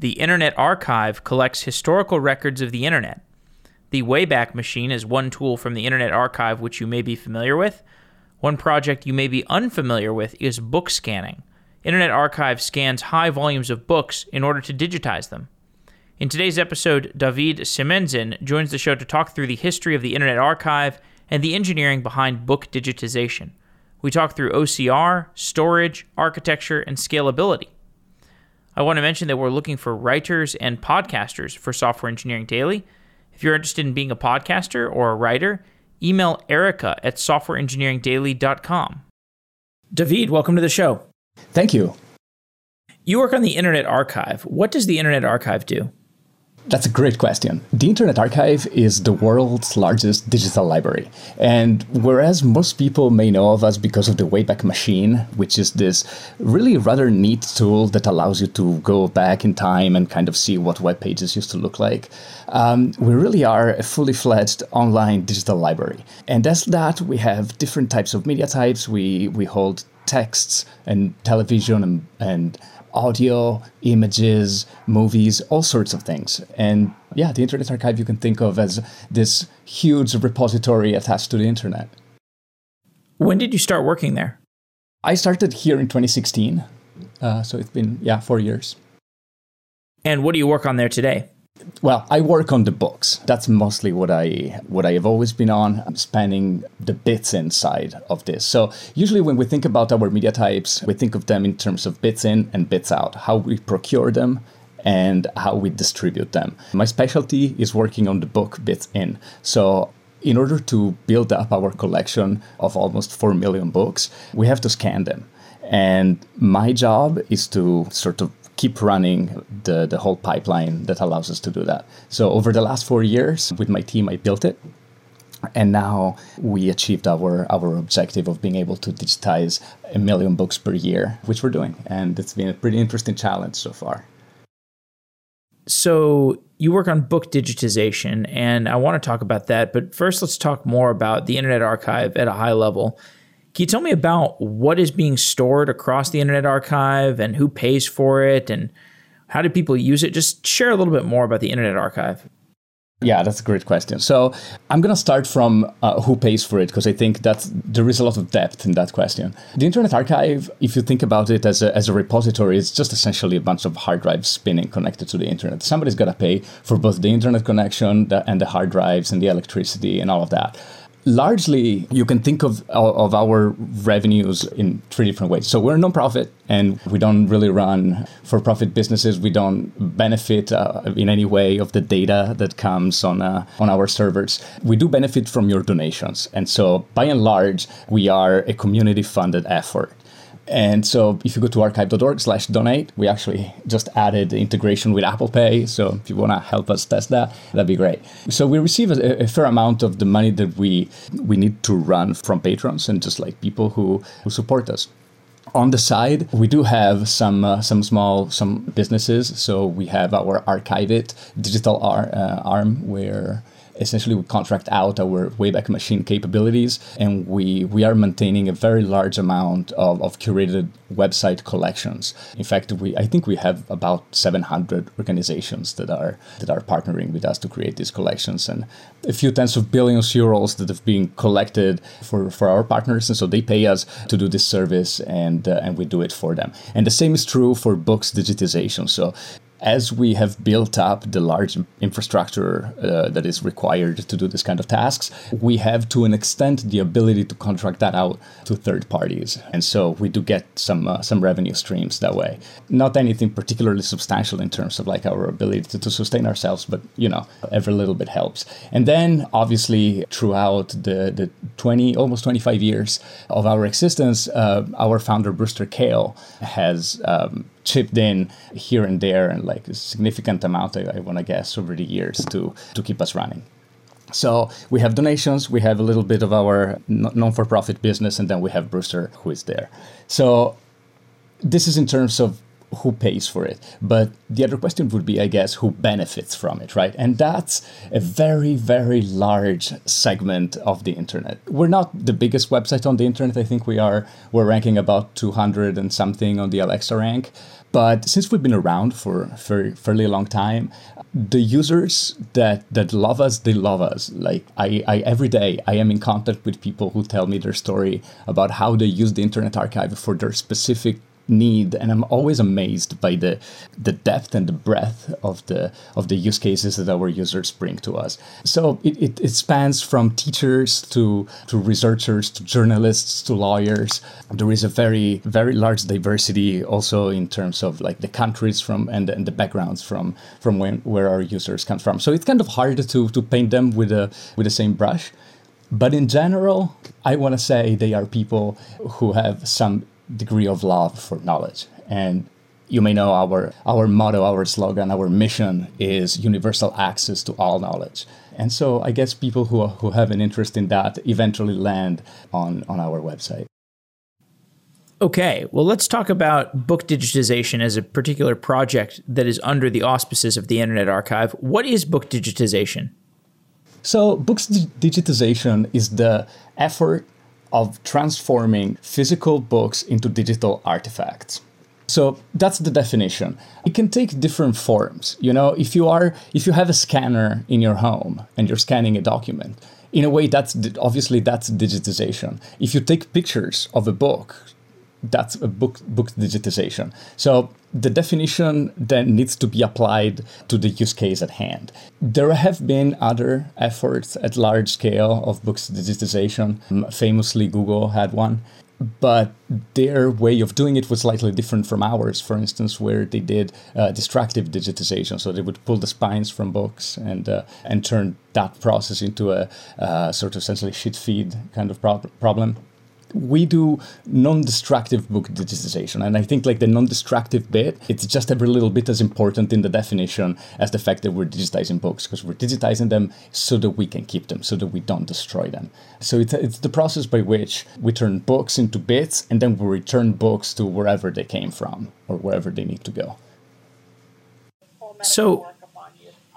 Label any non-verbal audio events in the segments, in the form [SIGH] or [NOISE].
The Internet Archive collects historical records of the Internet. The Wayback Machine is one tool from the Internet Archive which you may be familiar with. One project you may be unfamiliar with is book scanning. Internet Archive scans high volumes of books in order to digitize them. In today's episode, David Semenzin joins the show to talk through the history of the Internet Archive and the engineering behind book digitization. We talk through OCR, storage, architecture, and scalability. I want to mention that we're looking for writers and podcasters for Software Engineering Daily. If you're interested in being a podcaster or a writer, email erica at softwareengineeringdaily.com. David, welcome to the show. Thank you. You work on the Internet Archive. What does the Internet Archive do? That's a great question. The Internet Archive is the world's largest digital library. And whereas most people may know of us because of the Wayback Machine, which is this really rather neat tool that allows you to go back in time and kind of see what web pages used to look like, um, we really are a fully fledged online digital library. And as that, we have different types of media types. We, we hold texts and television and, and audio, images, movies, all sorts of things. And yeah, the Internet Archive you can think of as this huge repository attached to the internet. When did you start working there? I started here in 2016. Uh, so it's been, yeah, four years. And what do you work on there today? Well, I work on the books. That's mostly what I what I have always been on. I'm spanning the bits inside of this. So usually when we think about our media types, we think of them in terms of bits in and bits out, how we procure them and how we distribute them. My specialty is working on the book bits in. So in order to build up our collection of almost 4 million books, we have to scan them. And my job is to sort of keep running the, the whole pipeline that allows us to do that. So over the last four years, with my team, I built it. And now we achieved our, our objective of being able to digitize a million books per year, which we're doing. And it's been a pretty interesting challenge so far. So you work on book digitization, and I want to talk about that. But first, let's talk more about the Internet Archive at a high level. Can you tell me about what is being stored across the Internet Archive and who pays for it and how do people use it? Just share a little bit more about the Internet Archive. Yeah, that's a great question. So I'm going to start from uh, who pays for it because I think that there is a lot of depth in that question. The Internet Archive, if you think about it as a, as a repository, it's just essentially a bunch of hard drives spinning connected to the internet. Somebody's got to pay for both the internet connection and the hard drives and the electricity and all of that largely you can think of of our revenues in three different ways. So we're a nonprofit, and we don't really run for-profit businesses. We don't benefit uh, in any way of the data that comes on uh, on our servers. We do benefit from your donations, and so by and large, we are a community-funded effort. And so if you go to archive.org slash donate, we actually just added integration with Apple Pay. So if you want to help us test that, that'd be great. So we receive a, a, fair amount of the money that we we need to run from patrons and just like people who, who support us. On the side, we do have some uh, some small some businesses. So we have our Archive It digital ar- uh, arm where essentially we contract out our Wayback Machine capabilities, and we we are maintaining a very large amount of, of curated website collections. In fact, we I think we have about 700 organizations that are that are partnering with us to create these collections, and a few tens of billions of URLs that have been collected for, for our partners, and so they pay us to do this service, and uh, and we do it for them. And the same is true for books digitization. So as we have built up the large infrastructure uh, that is required to do this kind of tasks, we have to an extent the ability to contract that out to third parties, and so we do get some uh, some revenue streams that way. Not anything particularly substantial in terms of like our ability to, to sustain ourselves, but you know every little bit helps. And then obviously throughout the the twenty almost twenty five years of our existence, uh, our founder Brewster Kahle has um, chipped in here and there and like a significant amount, I, I want to guess, over the years to, to keep us running. So we have donations, we have a little bit of our non-for-profit business, and then we have Brewster who is there. So this is in terms of who pays for it. But the other question would be, I guess, who benefits from it, right? And that's a very, very large segment of the internet. We're not the biggest website on the internet. I think we are, we're ranking about 200 and something on the Alexa rank. But since we've been around for a fairly long time, the users that that love us, they love us. Like I, I every day I am in contact with people who tell me their story about how they use the Internet Archive for their specific need and i'm always amazed by the the depth and the breadth of the of the use cases that our users bring to us. So it, it, it spans from teachers to to researchers to journalists to lawyers. There is a very very large diversity also in terms of like the countries from and, and the backgrounds from from when, where our users come from. So it's kind of hard to to paint them with a with the same brush. But in general, I want to say they are people who have some degree of love for knowledge. And you may know our, our motto, our slogan, our mission is universal access to all knowledge. And so I guess people who, who have an interest in that eventually land on, on our website. Okay, well, let's talk about book digitization as a particular project that is under the auspices of the Internet Archive. What is book digitization? So, books digitization is the effort of transforming physical books into digital artifacts. So that's the definition. It can take different forms. You know, if you are if you have a scanner in your home and you're scanning a document, in a way that's obviously that's digitization. If you take pictures of a book, that's a book book digitization. So the definition then needs to be applied to the use case at hand. There have been other efforts at large scale of books digitization. Um, famously, Google had one, but their way of doing it was slightly different from ours. For instance, where they did uh, destructive digitization, so they would pull the spines from books and uh, and turn that process into a uh, sort of essentially sheet feed kind of pro- problem we do non-destructive book digitization and i think like the non-destructive bit it's just every little bit as important in the definition as the fact that we're digitizing books because we're digitizing them so that we can keep them so that we don't destroy them so it's, it's the process by which we turn books into bits and then we return books to wherever they came from or wherever they need to go so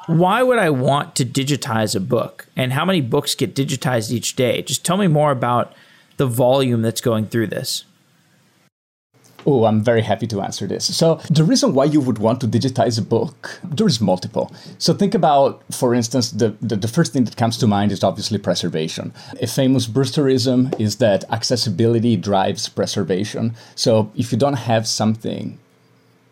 why would I want to digitize a book? And how many books get digitized each day? Just tell me more about the volume that's going through this? Oh, I'm very happy to answer this. So, the reason why you would want to digitize a book, there's multiple. So, think about, for instance, the, the, the, first thing that comes to mind is obviously preservation. A famous Brewsterism is that accessibility drives preservation. So, if you don't have something,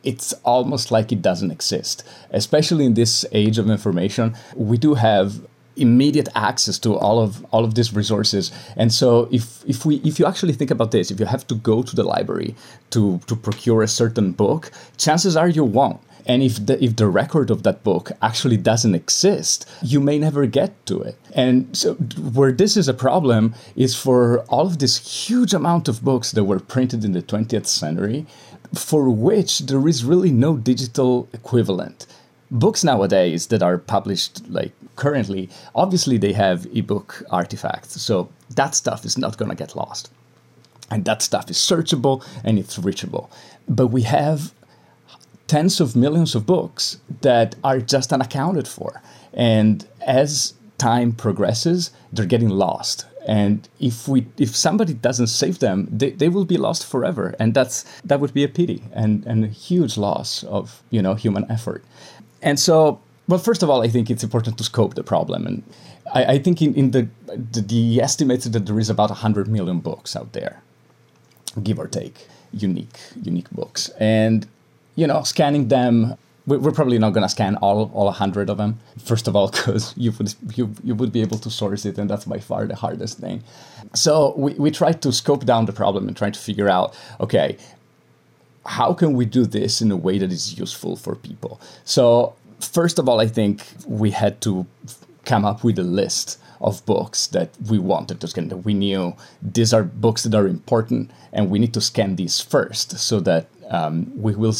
it's almost like it doesn't exist. Especially in this age of information, we do have immediate access to all of all of these resources. And so if if we if you actually think about this if you have to go to the library to to procure a certain book chances are you won't. And if the if the record of that book actually doesn't exist you may never get to it. And so where this is a problem is for all of this huge amount of books that were printed in the 20th century for which there is really no digital equivalent books nowadays that are published like currently obviously they have ebook artifacts so that stuff is not going to get lost. And that stuff is searchable and it's reachable. But we have tens of millions of books that are just unaccounted for. And as time progresses they're getting lost. And if we if somebody doesn't save them they, they will be lost forever. And that's that would be a pity and and a huge loss of you know human effort and so, well, first of all, I think it's important to scope the problem. And I, I think in, in the, the, the estimates that there is about 100 million books out there, give or take, unique, unique books. And, you know, scanning them, we're probably not going to scan all, all 100 of them. First of all, [LAUGHS] because you would, you, you would be able to source it, and that's by far the hardest thing. So we, we tried to scope down the problem and try to figure out, okay, how can we do this in a way that is useful for people? So, first of all, I think we had to come up with a list of books that we wanted to scan that we knew these are books that are important and we need to scan these first so that um, we will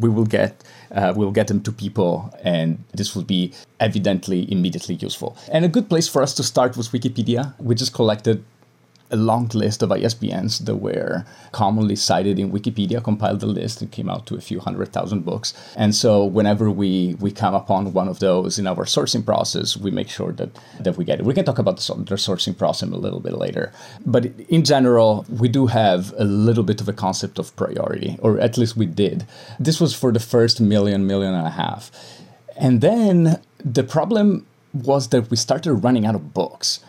we will get uh, we'll get them to people and this will be evidently immediately useful and a good place for us to start was wikipedia we just collected a long list of ISBNs that were commonly cited in Wikipedia, compiled the list, and came out to a few hundred thousand books. And so whenever we, we come upon one of those in our sourcing process, we make sure that, that we get it. We can talk about the, the sourcing process a little bit later. But in general, we do have a little bit of a concept of priority, or at least we did. This was for the first million, million and a half. And then the problem was that we started running out of books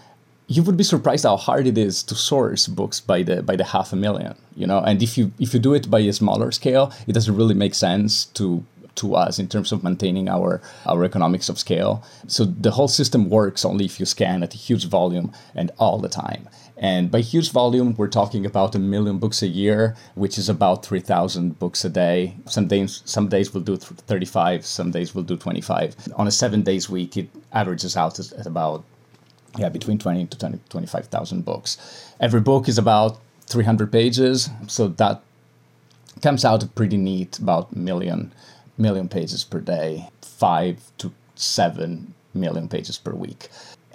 you would be surprised how hard it is to source books by the by the half a million you know? And if you if you do it by a smaller scale it doesn't really make sense to to us in terms of maintaining our our economics of scale. So the whole system works only if you scan at a huge volume and all the time. And by huge volume we're talking about a million books a year which is about 3000 books a day. Some days some days we'll do 35 some days we'll do 25 on a 7 days week it averages out at about yeah, between 20 to 20, 25,000 books. Every book is about 300 pages, so that comes out pretty neat, about million million pages per day, five to seven million pages per week.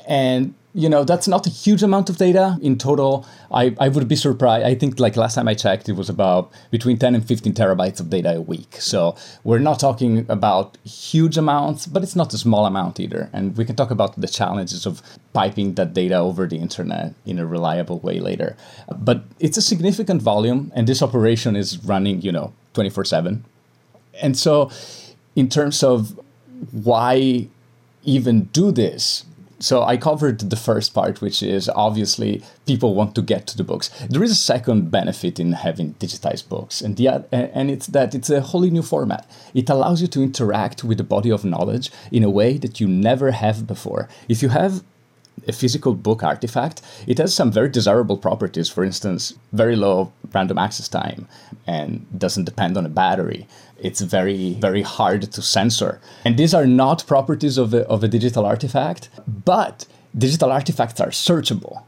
And you know that's not a huge amount of data. In total I, I would be surprised. I think like last time i checked it was about between 10 and 15 terabytes of data a week. So we're not talking about huge amounts but it's not a small amount either. And we can talk about the challenges of piping that data over the internet in a reliable way later. But it's a significant volume and this operation is running you know 24 7 and so in terms of why even do this so I covered the first part, which is obviously people want to get to the books. There is a second benefit in having digitized books, and the and it's that it's a wholly new format. It allows you to interact with the body of knowledge in a way that you never have before. If you have a physical book artifact, it has some very desirable properties. For instance, very low random access time and doesn't depend on a battery. It's very, very hard to censor. And these are not properties of a, of a digital artifact, but digital artifacts are searchable.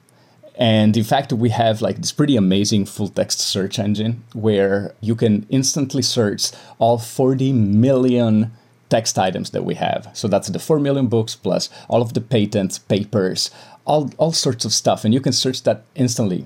And in fact, we have like this pretty amazing full text search engine where you can instantly search all 40 million text items that we have. So that's the 4 million books plus all of the patents, papers, all, all sorts of stuff. And you can search that instantly.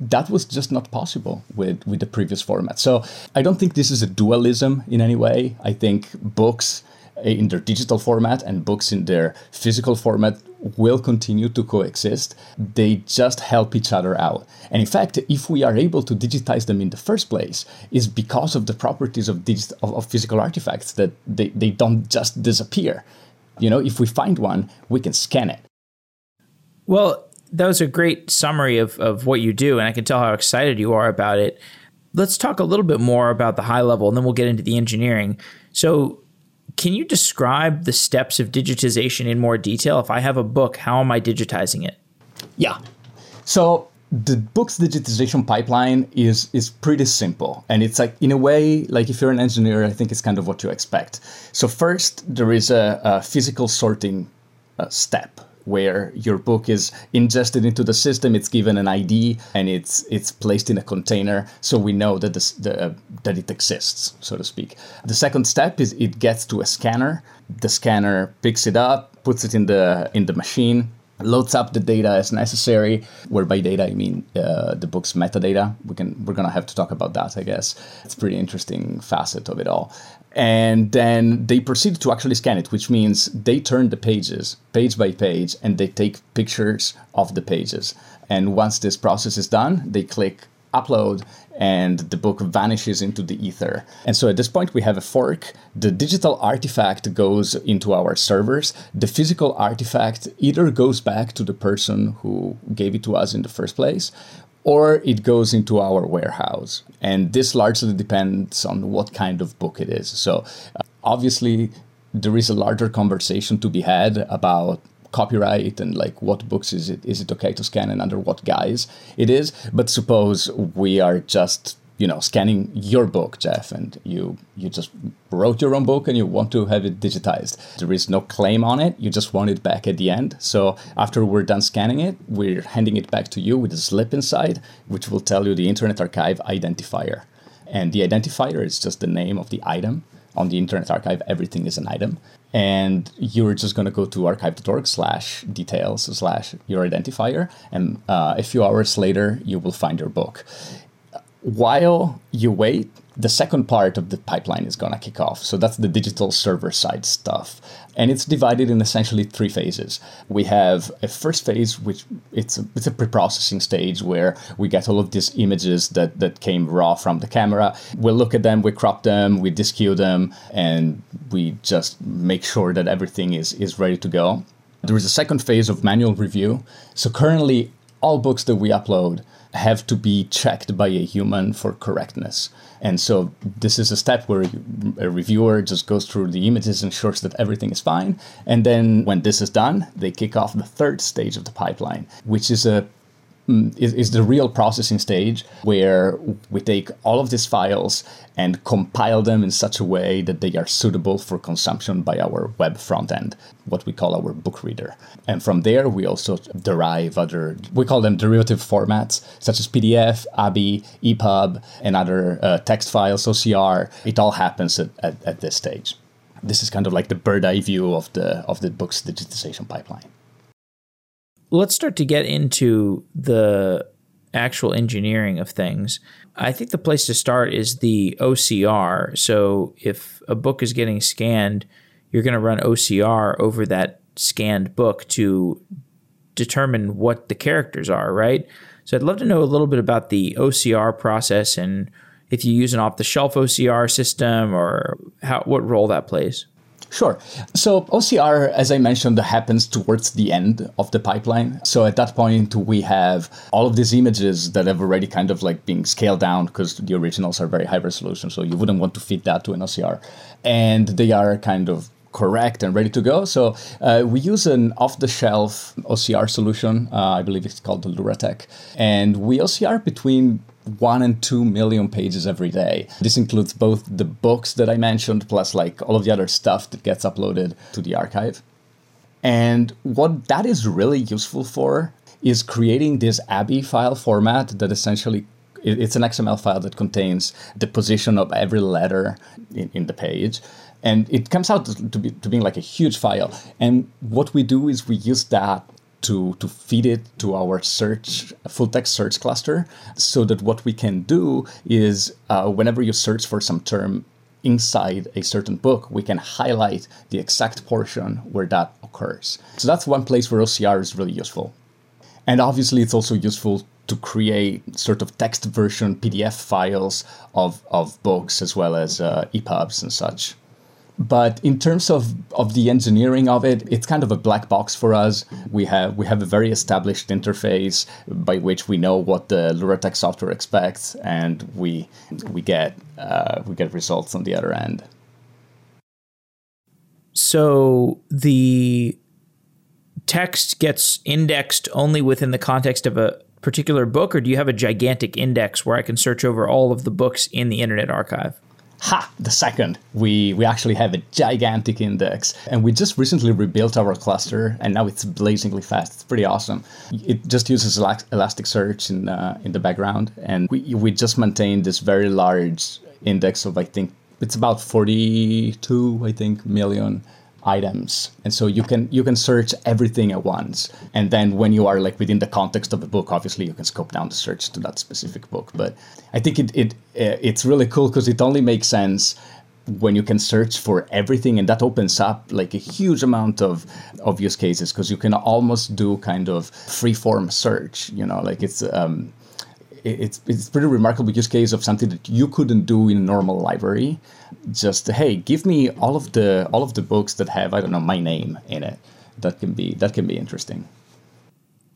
That was just not possible with, with the previous format. So I don't think this is a dualism in any way. I think books in their digital format and books in their physical format will continue to coexist. They just help each other out. And in fact, if we are able to digitize them in the first place, is because of the properties of, digit- of, of physical artifacts that they, they don't just disappear. You know, if we find one, we can scan it. Well, that was a great summary of, of what you do, and I can tell how excited you are about it. Let's talk a little bit more about the high level, and then we'll get into the engineering. So, can you describe the steps of digitization in more detail? If I have a book, how am I digitizing it? Yeah. So the book's digitization pipeline is is pretty simple and it's like in a way like if you're an engineer i think it's kind of what you expect so first there is a, a physical sorting uh, step where your book is ingested into the system. It's given an ID and it's it's placed in a container, so we know that this, the that it exists, so to speak. The second step is it gets to a scanner. The scanner picks it up, puts it in the in the machine, loads up the data as necessary. Where by data I mean uh, the book's metadata. We can we're gonna have to talk about that, I guess. It's a pretty interesting facet of it all and then they proceed to actually scan it, which means they turn the pages page by page and they take pictures of the pages. And once this process is done, they click upload and the book vanishes into the ether. And so at this point, we have a fork. The digital artifact goes into our servers. The physical artifact either goes back to the person who gave it to us in the first place, or it goes into our warehouse. And this largely depends on what kind of book it is. So, uh, obviously, there is a larger conversation to be had about copyright and like what books is it is it okay to scan and under what guise it is but suppose we are just you know scanning your book jeff and you you just wrote your own book and you want to have it digitized there is no claim on it you just want it back at the end so after we're done scanning it we're handing it back to you with a slip inside which will tell you the internet archive identifier and the identifier is just the name of the item on the Internet Archive, everything is an item. And you're just going to go to archive.org slash details slash your identifier. And uh, a few hours later, you will find your book. While you wait, the second part of the pipeline is going to kick off. So that's the digital server side stuff. And it's divided in essentially three phases. We have a first phase, which it's a, it's a pre-processing stage where we get all of these images that, that came raw from the camera. We look at them, we crop them, we deskew them, and we just make sure that everything is, is ready to go. There is a second phase of manual review. So currently, all books that we upload have to be checked by a human for correctness. And so this is a step where a reviewer just goes through the images, and ensures that everything is fine. And then when this is done, they kick off the third stage of the pipeline, which is a is, is the real processing stage where we take all of these files and compile them in such a way that they are suitable for consumption by our web front end, what we call our book reader. And from there, we also derive other, we call them derivative formats, such as PDF, ABBYY, EPUB, and other uh, text files, OCR. It all happens at, at, at this stage. This is kind of like the bird eye view of the, of the book's digitization pipeline let's start to get into the actual engineering of things. I think the place to start is the OCR. So if a book is getting scanned, you're going to run OCR over that scanned book to determine what the characters are, right? So I'd love to know a little bit about the OCR process and if you use an off-the-shelf OCR system or how what role that plays. Sure. So OCR, as I mentioned, happens towards the end of the pipeline. So at that point, we have all of these images that have already kind of like being scaled down because the originals are very high resolution. So you wouldn't want to feed that to an OCR. And they are kind of correct and ready to go. So uh, we use an off-the-shelf OCR solution. Uh, I believe it's called the Luratech, and we OCR between one and two million pages every day. This includes both the books that I mentioned, plus like all of the other stuff that gets uploaded to the archive. And what that is really useful for is creating this ABBYY file format that essentially it's an XML file that contains the position of every letter in, in the page. And it comes out to, to, be, to being like a huge file. And what we do is we use that to, to feed it to our search full text search cluster so that what we can do is uh, whenever you search for some term inside a certain book, we can highlight the exact portion where that occurs. So that's one place where OCR is really useful. And obviously, it's also useful to create sort of text version PDF files of, of books as well as uh, EPUBs and such. But in terms of, of the engineering of it, it's kind of a black box for us. We have we have a very established interface by which we know what the Luratech software expects, and we we get uh, we get results on the other end. So the text gets indexed only within the context of a particular book, or do you have a gigantic index where I can search over all of the books in the Internet Archive? ha, the second, we, we actually have a gigantic index. And we just recently rebuilt our cluster, and now it's blazingly fast. It's pretty awesome. It just uses Elasticsearch in, uh, in the background, and we, we just maintain this very large index of, I think, it's about 42, I think, million items. And so you can you can search everything at once. And then when you are like within the context of the book obviously you can scope down the search to that specific book. But i think it, it uh, it's really cool because it only makes sense when you can search for everything and that opens up like a huge amount of of use cases because you can almost do kind of free form search you know? Like it's um it's it's pretty remarkable use case of something that you couldn't do in a normal library. Just hey, give me all of the all of the books that have I don't know my name in it. That can be that can be interesting.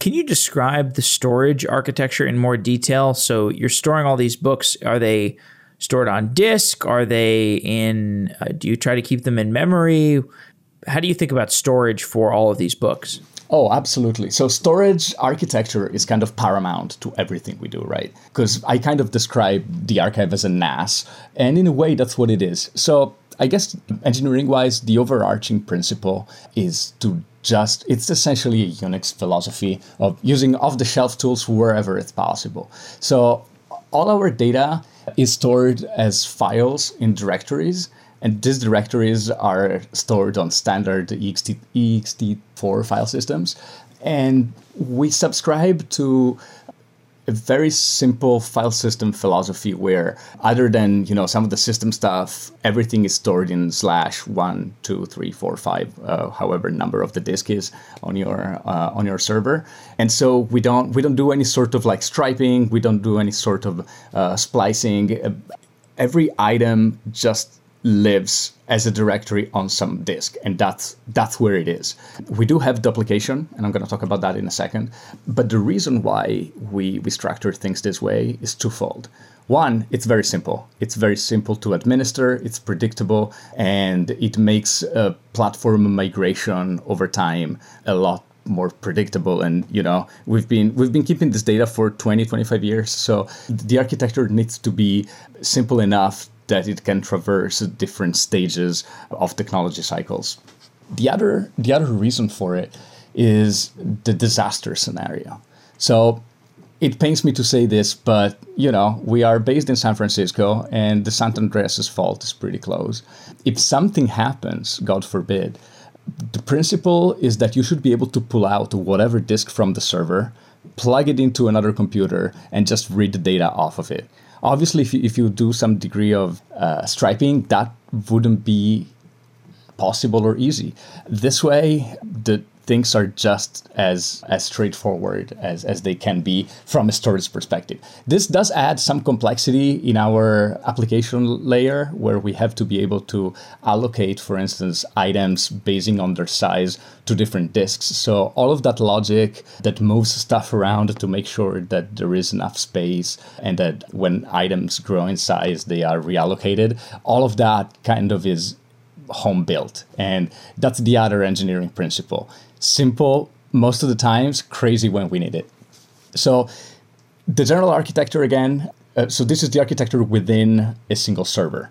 Can you describe the storage architecture in more detail? So you're storing all these books. Are they stored on disk? Are they in? Uh, do you try to keep them in memory? How do you think about storage for all of these books? Oh, absolutely. So storage architecture is kind of paramount to everything we do, right? Because I kind of describe the archive as a NAS, and in a way, that's what it is. So I guess engineering wise, the overarching principle is to just, it's essentially a Unix philosophy of using off the shelf tools wherever it's possible. So all our data is stored as files in directories And these directories are stored on standard ext, ext4 file systems. And we subscribe to a very simple file system philosophy where other than you know some of the system stuff everything is stored in slash one two three four five uh, however number of the disk is on your uh, on your server. And so we don't we don't do any sort of like striping. We don't do any sort of uh, splicing. Every item just lives as a directory on some disk and that's that's where it is. We do have duplication and i'm going to talk about that in a second but the reason why we we structure things this way is twofold. One it's very simple. It's very simple to administer it's predictable and it makes a platform migration over time a lot more predictable and you know we've been we've been keeping this data for 20 25 years so the architecture needs to be simple enough that it can traverse different stages of technology cycles. The other the other reason for it is the disaster scenario. So it pains me to say this, but you know, we are based in San Francisco and the San Andreas fault is pretty close. If something happens, God forbid, the principle is that you should be able to pull out whatever disk from the server, plug it into another computer, and just read the data off of it. Obviously, if you, if you do some degree of uh, striping, that wouldn't be possible or easy. This way, the things are just as as straightforward as, as they can be from a storage perspective. This does add some complexity in our application layer where we have to be able to allocate, for instance, items basing on their size to different disks. So all of that logic that moves stuff around to make sure that there is enough space and that when items grow in size, they are reallocated. All of that kind of is home built. And that's the other engineering principle simple most of the times, crazy when we need it. So the general architecture again, uh, so this is the architecture within a single server.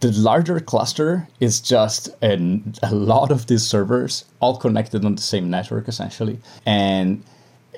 The larger cluster is just an, a lot of these servers all connected on the same network essentially. And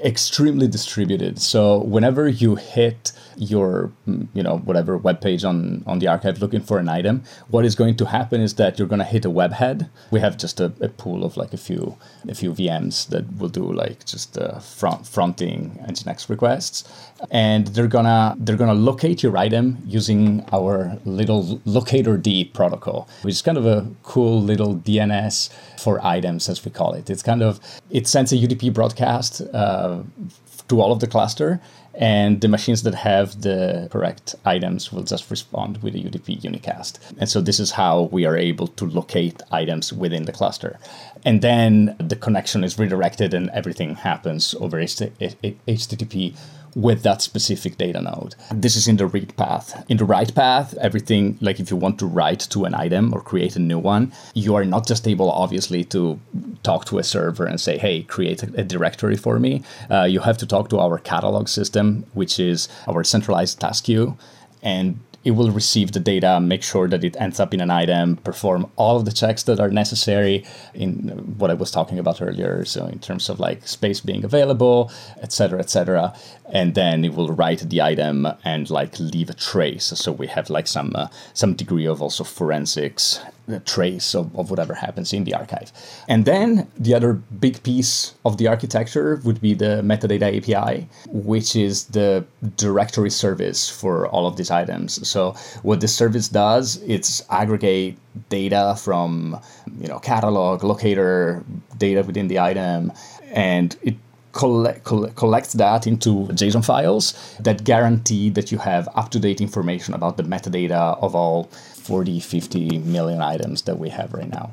extremely distributed. So whenever you hit your you know whatever web page on on the archive looking for an item, what is going to happen is that you're going to hit a web head. We have just a, a, pool of like a few a few VMs that will do like just uh, front fronting Nginx requests, and they're gonna they're gonna locate your item using our little locator D protocol, which is kind of a cool little DNS for items as we call it. It's kind of it sends a UDP broadcast. Uh, to all of the cluster and the machines that have the correct items will just respond with a UDP unicast. And so this is how we are able to locate items within the cluster. And then the connection is redirected and everything happens over HTTP with that specific data node. This is in the read path. In the write path, everything, like if you want to write to an item or create a new one, you are not just able, obviously, to talk to a server and say, hey, create a, directory for me. Uh, you have to talk to our catalog system, which is our centralized task queue. And it will receive the data, make sure that it ends up in an item, perform all of the checks that are necessary in what I was talking about earlier. So in terms of like space being available, et cetera, et cetera. And then it will write the item and like leave a trace. So we have like some uh, some degree of also forensics trace of, of whatever happens in the archive. And then the other big piece of the architecture would be the metadata API, which is the directory service for all of these items. So what this service does, it's aggregate data from you know catalog, locator, data within the item, and it collect, collect, collects that into JSON files that guarantee that you have up to date information about the metadata of all 40, 50 million items that we have right now.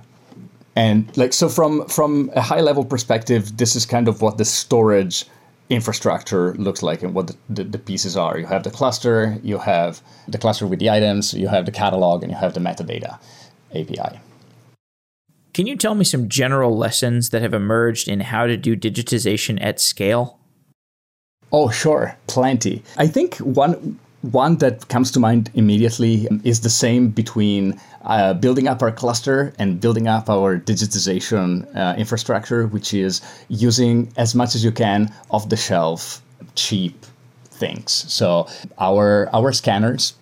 And like so from from a high level perspective, this is kind of what the storage infrastructure looks like and what the, the, the, pieces are. You have the cluster, you have the cluster with the items, you have the catalog, and you have the metadata API. Can you tell me some general lessons that have emerged in how to do digitization at scale? Oh, sure, plenty. I think one one that comes to mind immediately is the same between uh, building up our cluster and building up our digitization uh, infrastructure, which is using as much as you can off the shelf, cheap things. So our our scanners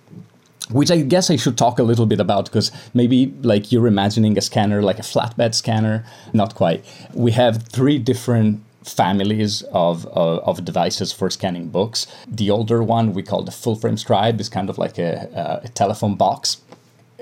which I guess I should talk a little bit about because maybe like you're imagining a scanner like a flatbed scanner. Not quite. We have three different families of, of, of, devices for scanning books. The older one we call the full frame scribe is kind of like a, a telephone box.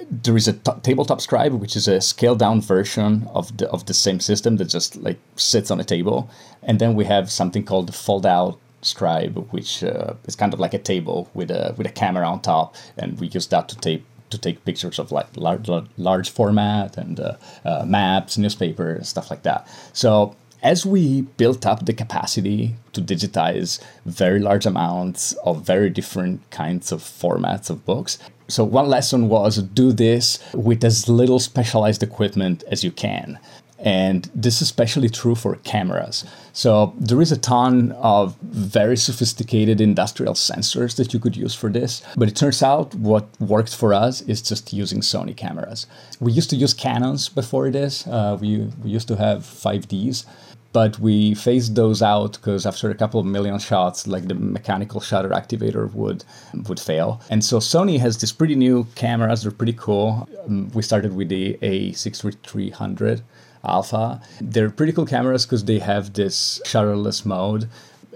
There is a t- tabletop scribe, which is a scaled down version of the of the same system that just like sits on a table, and then we have something called the fold out scribe, which uh, is kind of like a table with a with a camera on top, and we use that to take to take pictures of like large large format and uh, uh, maps, newspapers, stuff like that. So as we built up the capacity to digitize very large amounts of very different kinds of formats of books, so one lesson was do this with as little specialized equipment as you can. And this is especially true for cameras. So there is a ton of very sophisticated industrial sensors that you could use for this. But it turns out what worked for us is just using Sony cameras. We used to use Canons before this. Uh, we, we used to have 5Ds but we phased those out because after a couple of million shots like the mechanical shutter activator would would fail and so sony has these pretty new cameras they're pretty cool um, we started with the a6300 alpha. They're pretty cool cameras because they have this shutterless mode.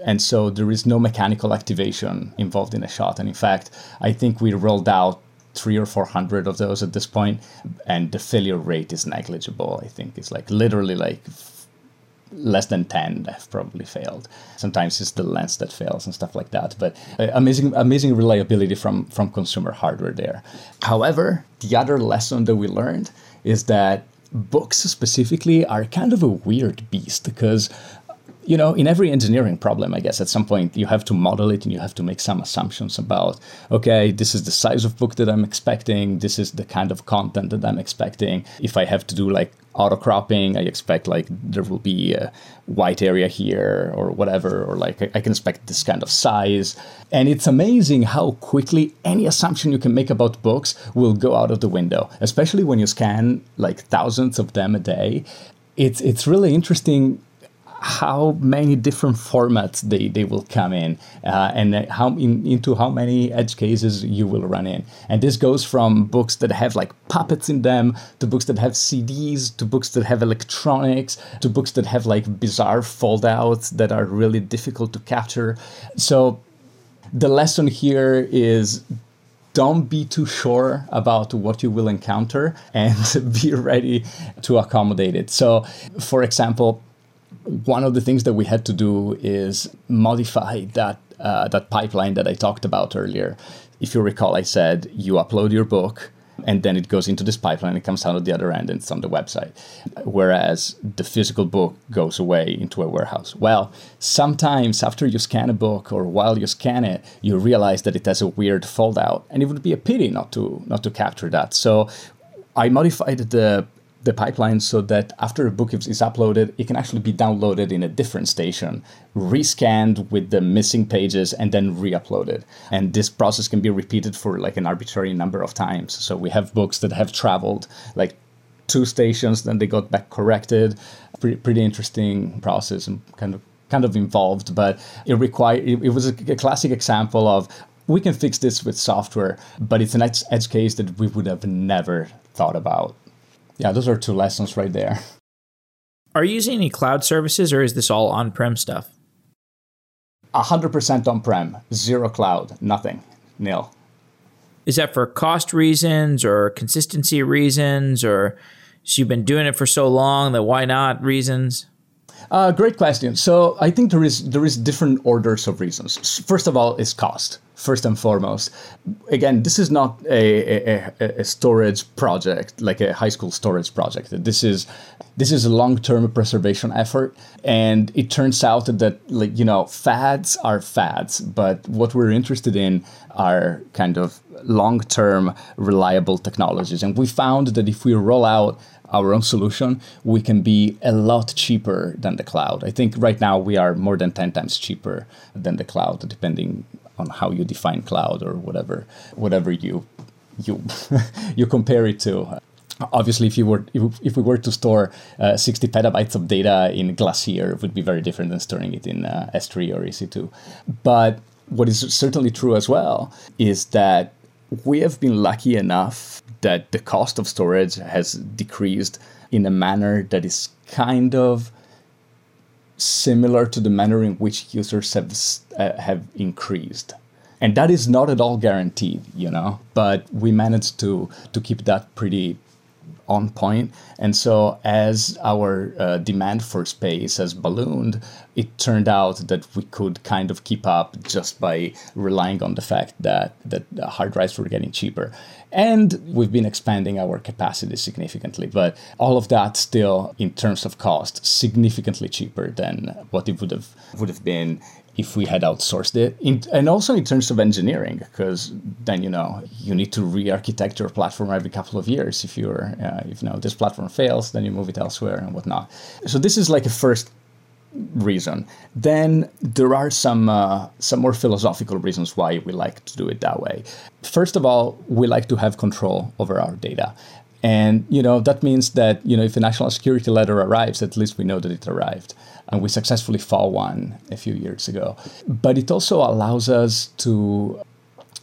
And so there is no mechanical activation involved in a shot. And in fact, I think we rolled out three or four hundred of those at this point, and the failure rate is negligible. I think it's like literally like less than 10 have probably failed sometimes it's the lens that fails and stuff like that but uh, amazing amazing reliability from from consumer hardware there however the other lesson that we learned is that books specifically are kind of a weird beast because you know, in every engineering problem, I guess at some point you have to model it and you have to make some assumptions about, okay, this is the size of book that I'm expecting, this is the kind of content that I'm expecting. If I have to do like auto cropping, I expect like there will be a white area here or whatever, or like I can expect this kind of size. And it's amazing how quickly any assumption you can make about books will go out of the window, especially when you scan like thousands of them a day. It's, it's really interesting how many different formats they, they will come in uh, and how in, into how many edge cases you will run in and this goes from books that have like puppets in them to books that have cds to books that have electronics to books that have like bizarre foldouts that are really difficult to capture so the lesson here is don't be too sure about what you will encounter and [LAUGHS] be ready to accommodate it. So, for example, one of the things that we had to do is modify that uh, that pipeline that I talked about earlier. If you recall, I said you upload your book and then it goes into this pipeline. It comes out of the other end and it's on the website. Whereas the physical book goes away into a warehouse. Well, sometimes after you scan a book or while you scan it, you realize that it has a weird foldout, and it would be a pity not to not to capture that. So I modified the the pipeline so that after a book is, uploaded, it can actually be downloaded in a different station, rescanned with the missing pages, and then re-uploaded. And this process can be repeated for like an arbitrary number of times. So we have books that have traveled like two stations, then they got back corrected. Pretty, pretty interesting process and kind of kind of involved, but it required it, it was a, a classic example of we can fix this with software, but it's an edge case that we would have never thought about yeah, those are two lessons right there. Are you using any cloud services or is this all on prem stuff? 100% on prem, zero cloud, nothing, nil. Is that for cost reasons or consistency reasons or so you've been doing it for so long that why not reasons? Uh, great question. So I think there is there is different orders of reasons. First of all, is cost first and foremost. Again, this is not a, a, a, storage project like a high school storage project. This is this is a long-term preservation effort, and it turns out that like you know fads are fads, but what we're interested in are kind of long-term reliable technologies, and we found that if we roll out our own solution, we can be a lot cheaper than the cloud. I think right now we are more than 10 times cheaper than the cloud, depending on how you define cloud or whatever whatever you you [LAUGHS] you compare it to obviously if you were if, if we were to store uh, 60 petabytes of data in glacier it would be very different than storing it in uh, s3 or ec2 but what is certainly true as well is that we have been lucky enough that the cost of storage has decreased in a manner that is kind of similar to the manner in which users have uh, have increased and that is not at all guaranteed you know but we managed to to keep that pretty on point. And so, as our uh, demand for space has ballooned, it turned out that we could kind of keep up just by relying on the fact that that hard drives were getting cheaper. And we've been expanding our capacity significantly, but all of that still, in terms of cost, significantly cheaper than what it would have would have been if we had outsourced it. In, and also in terms of engineering because then you know you need to re-architect your platform every couple of years if you're uh, if you know this platform fails then you move it elsewhere and whatnot. So this is like a first reason then there are some uh, some more philosophical reasons why we like to do it that way first of all we like to have control over our data and you know that means that you know if a national security letter arrives at least we know that it arrived and we successfully fought one a few years ago. But it also allows us to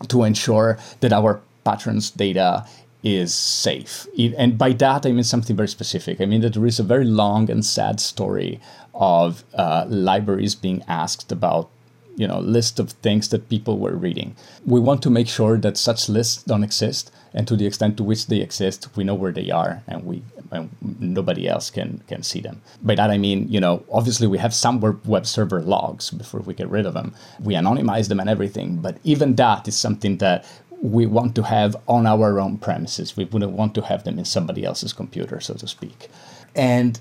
to ensure that our patrons' data is safe. It, and by that, I mean something very specific. I mean that there is a very long and sad story of uh, libraries being asked about you know list of things that people were reading. We want to make sure that such lists don't exist, and to the extent to which they exist, we know where they are, and we and nobody else can can see them. By that I mean, you know, obviously we have some web server logs before we get rid of them. We anonymize them and everything, but even that is something that we want to have on our own premises. We wouldn't want to have them in somebody else's computer, so to speak. And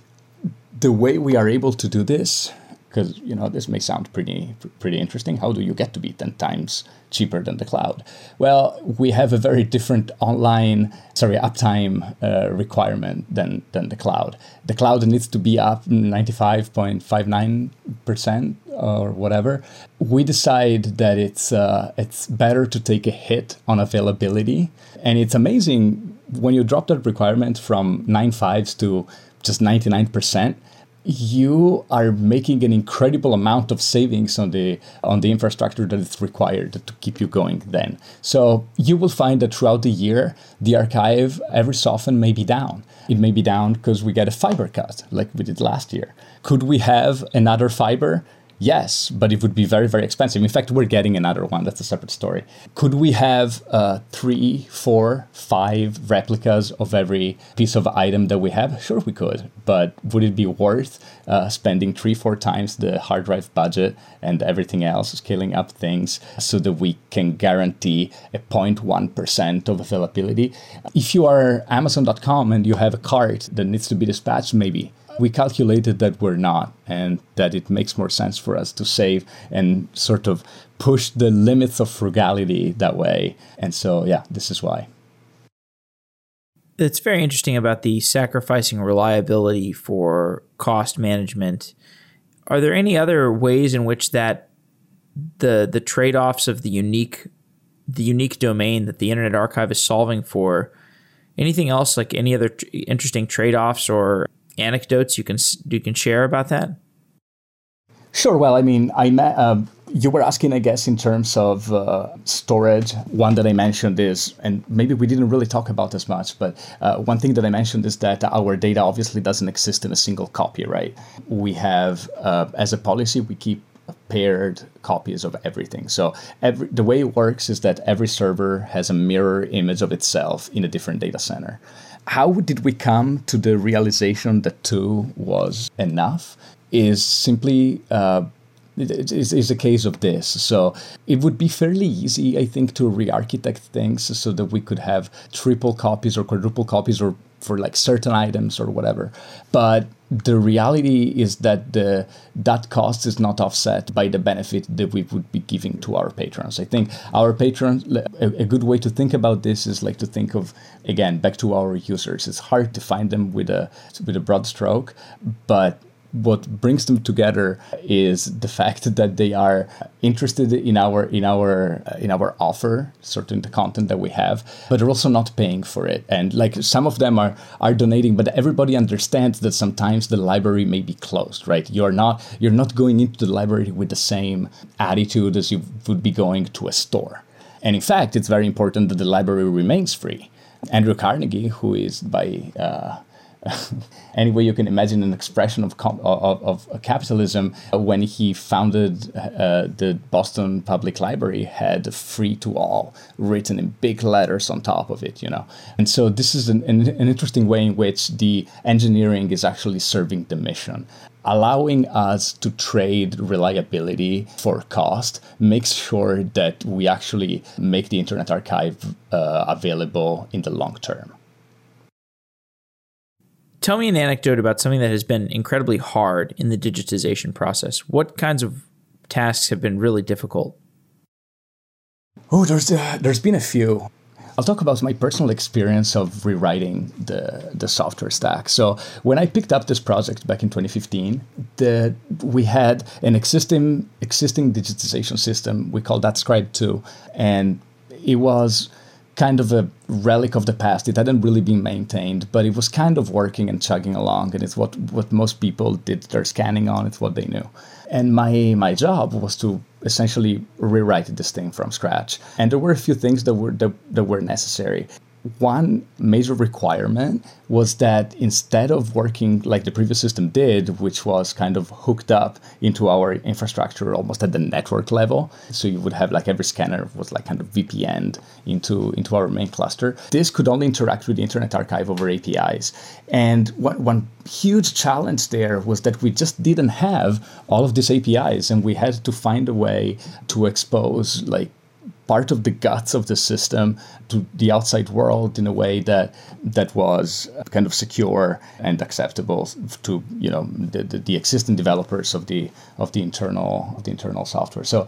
the way we are able to do this because you know this may sound pretty pretty interesting. How do you get to be ten times cheaper than the cloud? Well, we have a very different online, sorry, uptime uh, requirement than than the cloud. The cloud needs to be up ninety five point five nine percent or whatever. We decide that it's uh, it's better to take a hit on availability, and it's amazing when you drop that requirement from nine fives to just ninety nine percent you are making an incredible amount of savings on the on the infrastructure that is required to keep you going then. So you will find that throughout the year the archive every so often may be down. It may be down because we get a fiber cut like we did last year. Could we have another fiber Yes, but it would be very, very expensive. In fact, we're getting another one. That's a separate story. Could we have uh, three, four, five replicas of every piece of item that we have? Sure, we could. But would it be worth uh, spending three, four times the hard drive budget and everything else, scaling up things so that we can guarantee a 0.1% of availability? If you are Amazon.com and you have a cart that needs to be dispatched, maybe we calculated that we're not and that it makes more sense for us to save and sort of push the limits of frugality that way. And so, yeah, this is why. It's very interesting about the sacrificing reliability for cost management. Are there any other ways in which that the the trade-offs of the unique the unique domain that the Internet Archive is solving for anything else like any other interesting trade-offs or anecdotes you can you can share about that? Sure. Well, I mean, I met, uh, you were asking, I guess, in terms of uh, storage. One that I mentioned is, and maybe we didn't really talk about as much, but uh, one thing that I mentioned is that our data obviously doesn't exist in a single copy, right? We have, uh, as a policy, we keep paired copies of everything. So every, the way it works is that every server has a mirror image of itself in a different data center how did we come to the realization that two was enough? Is simply uh, is, is a case of this. So it would be fairly easy, I think, to re-architect things so that we could have triple copies or quadruple copies or for like certain items or whatever. But the reality is that the that cost is not offset by the benefit that we would be giving to our patrons. I think our patrons a, a good way to think about this is like to think of again back to our users. It's hard to find them with a with a broad stroke, but what brings them together is the fact that they are interested in our in our uh, in our offer certain the content that we have but they're also not paying for it. And like some of them are are donating but everybody understands that sometimes the library may be closed right? You're not you're not going into the library with the same attitude as you would be going to a store. And in fact, it's very important that the library remains free. Andrew Carnegie, who is by uh, [LAUGHS] any way you can imagine an expression of, of, of capitalism when he founded uh, the Boston Public Library had free to all written in big letters on top of it, you know. And so this is an, an, an interesting way in which the engineering is actually serving the mission allowing us to trade reliability for cost makes sure that we actually make the Internet Archive uh, available in the long term. Tell me an anecdote about something that has been incredibly hard in the digitization process. What kinds of tasks have been really difficult? Oh, there's uh, there's been a few. I'll talk about my personal experience of rewriting the, the software stack. So when I picked up this project back in 2015, the, we had an existing existing digitization system. We called that Scribe 2, and it was kind of a relic of the past. It hadn't really been maintained, but it was kind of working and chugging along, and it's what what most people did their scanning on. It's what they knew. And my my job was to essentially rewrite this thing from scratch. And there were a few things that were that, that were necessary one major requirement was that instead of working like the previous system did, which was kind of hooked up into our infrastructure almost at the network level, so you would have like every scanner was like kind of VPN into into our main cluster. This could only interact with the Internet Archive over APIs, and one, one huge challenge there was that we just didn't have all of these APIs, and we had to find a way to expose like part of the guts of the system to the outside world in a way that that was kind of secure and acceptable to you know the, the, the existing developers of the of the internal of the internal software. So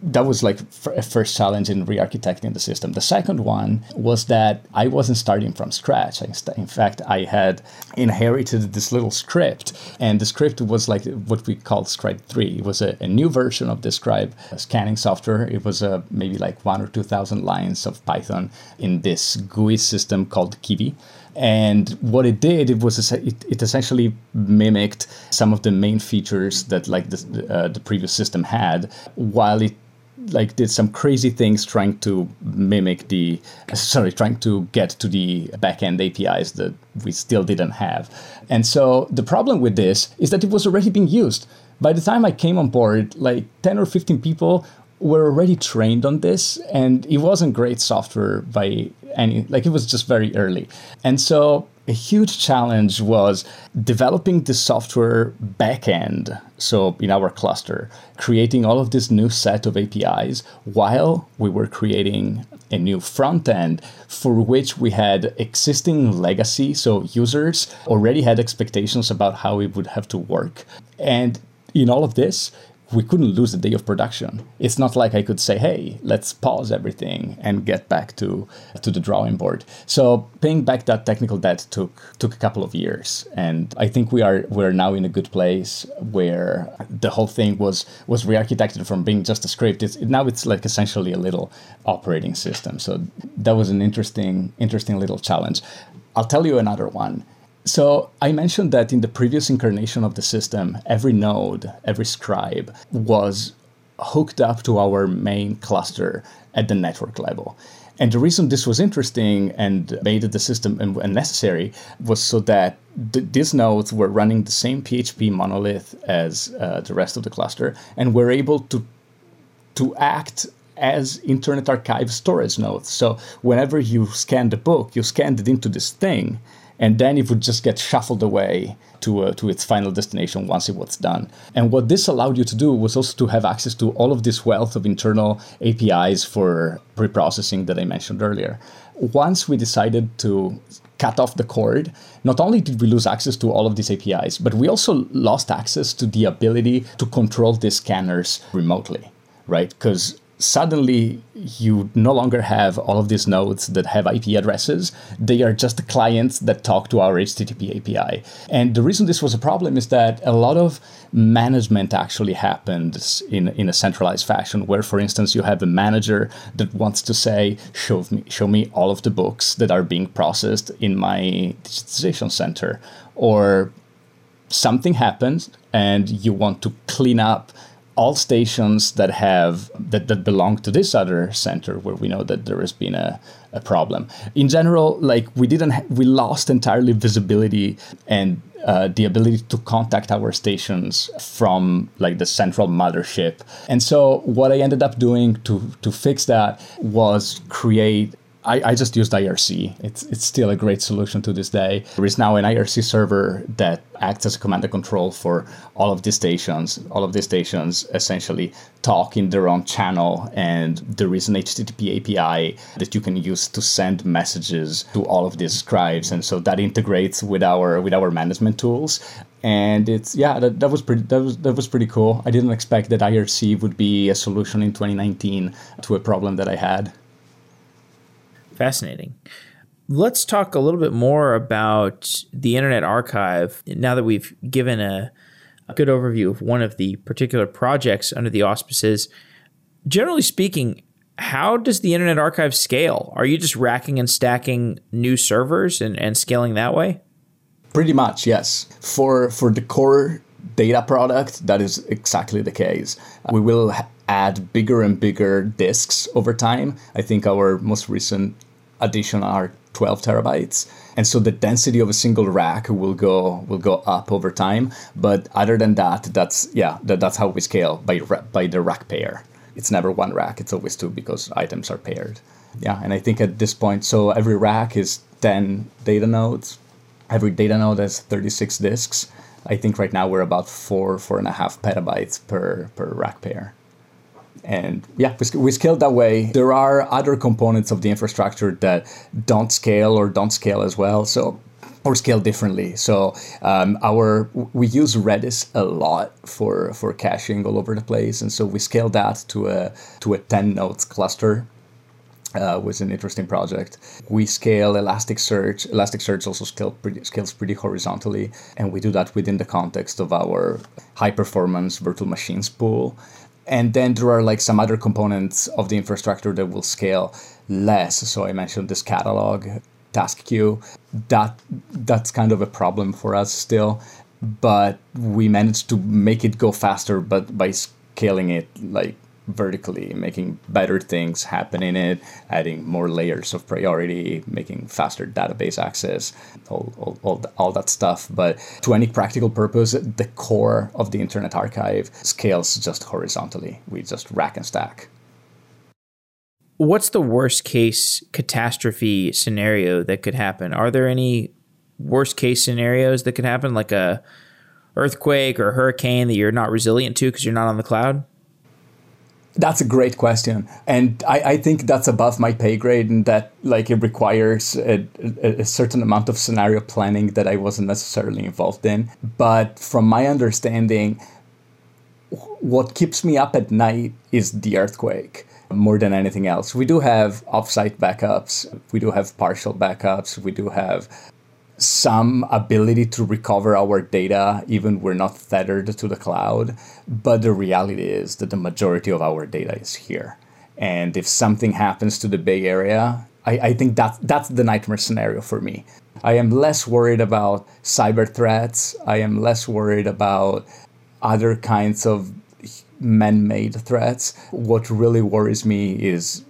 that was like a first challenge in re-architecting the system. The second one was that I wasn't starting from scratch. In fact, I had inherited this little script, and the script was like what we called Scribe 3. It was a, a new version of the Scribe scanning software. It was a, maybe like one or 2,000 lines of Python in this GUI system called Kivy. And what it did, it was it, it essentially mimicked some of the main features that like the, uh, the previous system had, while it like did some crazy things trying to mimic the sorry trying to get to the backend apis that we still didn't have. And so the problem with this is that it was already being used. By the time i came on board like 10 or 15 people were already trained on this and it wasn't great software by any like it was just very early. And so a huge challenge was developing the software backend so in our cluster creating all of this new set of apis while we were creating a new front end for which we had existing legacy so users already had expectations about how it would have to work. And in all of this we couldn't lose a day of production. It's not like I could say, "Hey, let's pause everything and get back to to the drawing board." So paying back that technical debt took took a couple of years, and I think we are we're now in a good place where the whole thing was was re-architected from being just a script. It's now it's like essentially a little operating system. So that was an interesting interesting little challenge. I'll tell you another one so I mentioned that in the previous incarnation of the system, every node, every scribe was hooked up to our main cluster at the network level. And the reason this was interesting and made the system necessary was so that th- these nodes were running the same PHP monolith as uh, the rest of the cluster and were able to to act as Internet Archive storage nodes. So whenever you scanned a book, you scanned it into this thing and then it would just get shuffled away to, uh, to its final destination once it was done. And what this allowed you to do was also to have access to all of this wealth of internal APIs for preprocessing that I mentioned earlier. Once we decided to cut off the cord, not only did we lose access to all of these APIs, but we also lost access to the ability to control these scanners remotely, right? Because suddenly you no longer have all of these nodes that have IP addresses. They are just the clients that talk to our HTTP API. And the reason this was a problem is that a lot of management actually happens in, in a centralized fashion, where, for instance, you have a manager that wants to say, show me, show me all of the books that are being processed in my digitization center. Or something happens and you want to clean up all stations that have that, that belong to this other center where we know that there has been a, a problem. In general, like we didn't ha- we lost entirely visibility and uh, the ability to contact our stations from like the central mothership. And so what I ended up doing to to fix that was create I, I, just used IRC. It's it's still a great solution to this day. There is now an IRC server that acts as a command and control for all of these stations. All of these stations essentially talk in their own channel, and there is an HTTP API that you can use to send messages to all of these scribes, and so that integrates with our with our management tools. And it's yeah, that, that was pretty that was that was pretty cool. I didn't expect that IRC would be a solution in 2019 to a problem that I had. Fascinating. Let's talk a little bit more about the Internet Archive now that we've given a, a good overview of one of the particular projects under the auspices. Generally speaking, how does the Internet Archive scale? Are you just racking and stacking new servers and, and scaling that way? Pretty much, yes. For for the core data product, that is exactly the case. We will add bigger and bigger disks over time. I think our most recent addition are 12 terabytes. And so the density of a single rack will go will go up over time. But other than that that's yeah that, that's how we scale by by the rack pair. It's never one rack. It's always two because items are paired. Yeah and i think at this point so every rack is 10 data nodes. Every data node has 36 disks. I think right now we're about four four and a half petabytes per per rack pair and yeah, we, we scale that way. There are other components of the infrastructure that don't scale or don't scale as well. So or scale differently. So um, our we use Redis a lot for for caching all over the place, and so we scale that to a to a ten nodes cluster. Uh, was an interesting project. We scale Elasticsearch. Elasticsearch also scale pretty, scales pretty horizontally, and we do that within the context of our high performance virtual machines pool and then there are like some other components of the infrastructure that will scale less. So i mentioned this catalog task queue. That that's kind of a problem for us still but we managed to make it go faster but by scaling it like vertically, making better things happen in it, adding more layers of priority, making faster database access, all, all, all, all, that stuff. But to any practical purpose, the core of the Internet Archive scales just horizontally. We just rack and stack. What's the worst case catastrophe scenario that could happen? Are there any worst case scenarios that could happen, like a earthquake or hurricane that you're not resilient to because you're not on the cloud? That's a great question, and I, I, think that's above my pay grade, and that like it requires a, a, a, certain amount of scenario planning that I wasn't necessarily involved in. But from my understanding, what keeps me up at night is the earthquake more than anything else. We do have offsite backups, we do have partial backups, we do have some ability to recover our data even we're not tethered to the cloud but the reality is that the majority of our data is here. And if something happens to the bay area i, I think that, that's the nightmare scenario for me. I am less worried about cyber threats. I am less worried about other kinds of man-made threats. What really worries me is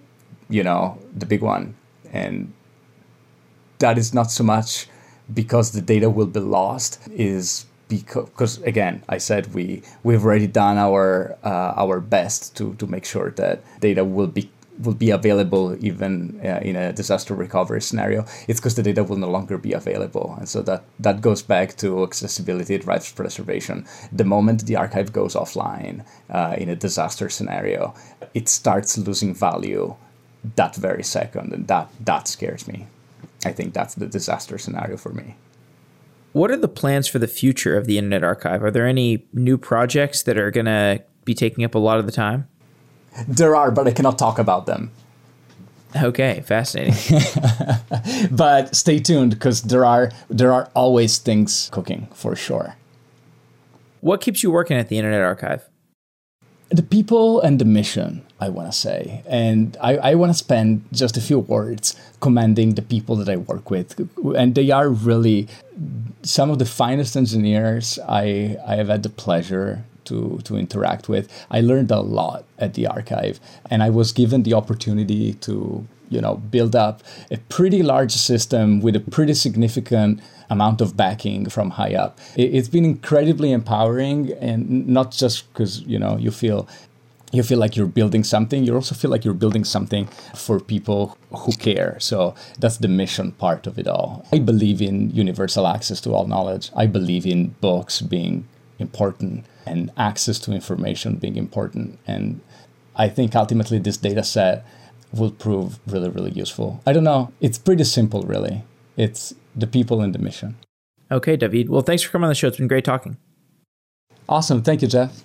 you know the big one. And that is not so much because the data will be lost is because again i said we we've already done our uh, our best to to make sure that data will be will be available even uh, in a disaster recovery scenario. It's because the data will no longer be available. And so that that goes back to accessibility drives preservation. The moment the archive goes offline uh, in a disaster scenario it starts losing value that very second and that that scares me I think that's the disaster scenario for me. What are the plans for the future of the Internet Archive? Are there any new projects that are going to be taking up a lot of the time? There are, but I cannot talk about them. Okay, fascinating. [LAUGHS] but stay tuned because there are there are always things cooking for sure. What keeps you working at the Internet Archive? the people and the mission, I want to say. And I, I want to spend just a few words commending the people that I work with. And they are really some of the finest engineers I, I have had the pleasure to, to interact with. I learned a lot at the archive, and I was given the opportunity to you know build up a pretty large system with a pretty significant amount of backing from high up. It's been incredibly empowering, and not just because you know you feel you feel like you're building something you also feel like you're building something for people who care. So that's the mission part of it all. I believe in universal access to all knowledge. I believe in books being important and access to information being important. And i think ultimately this data set will prove really really useful. I don't know. It's pretty simple really. It's the people and the mission. Okay david. Well thanks for coming on the show. It's been great talking. Awesome. Thank you jeff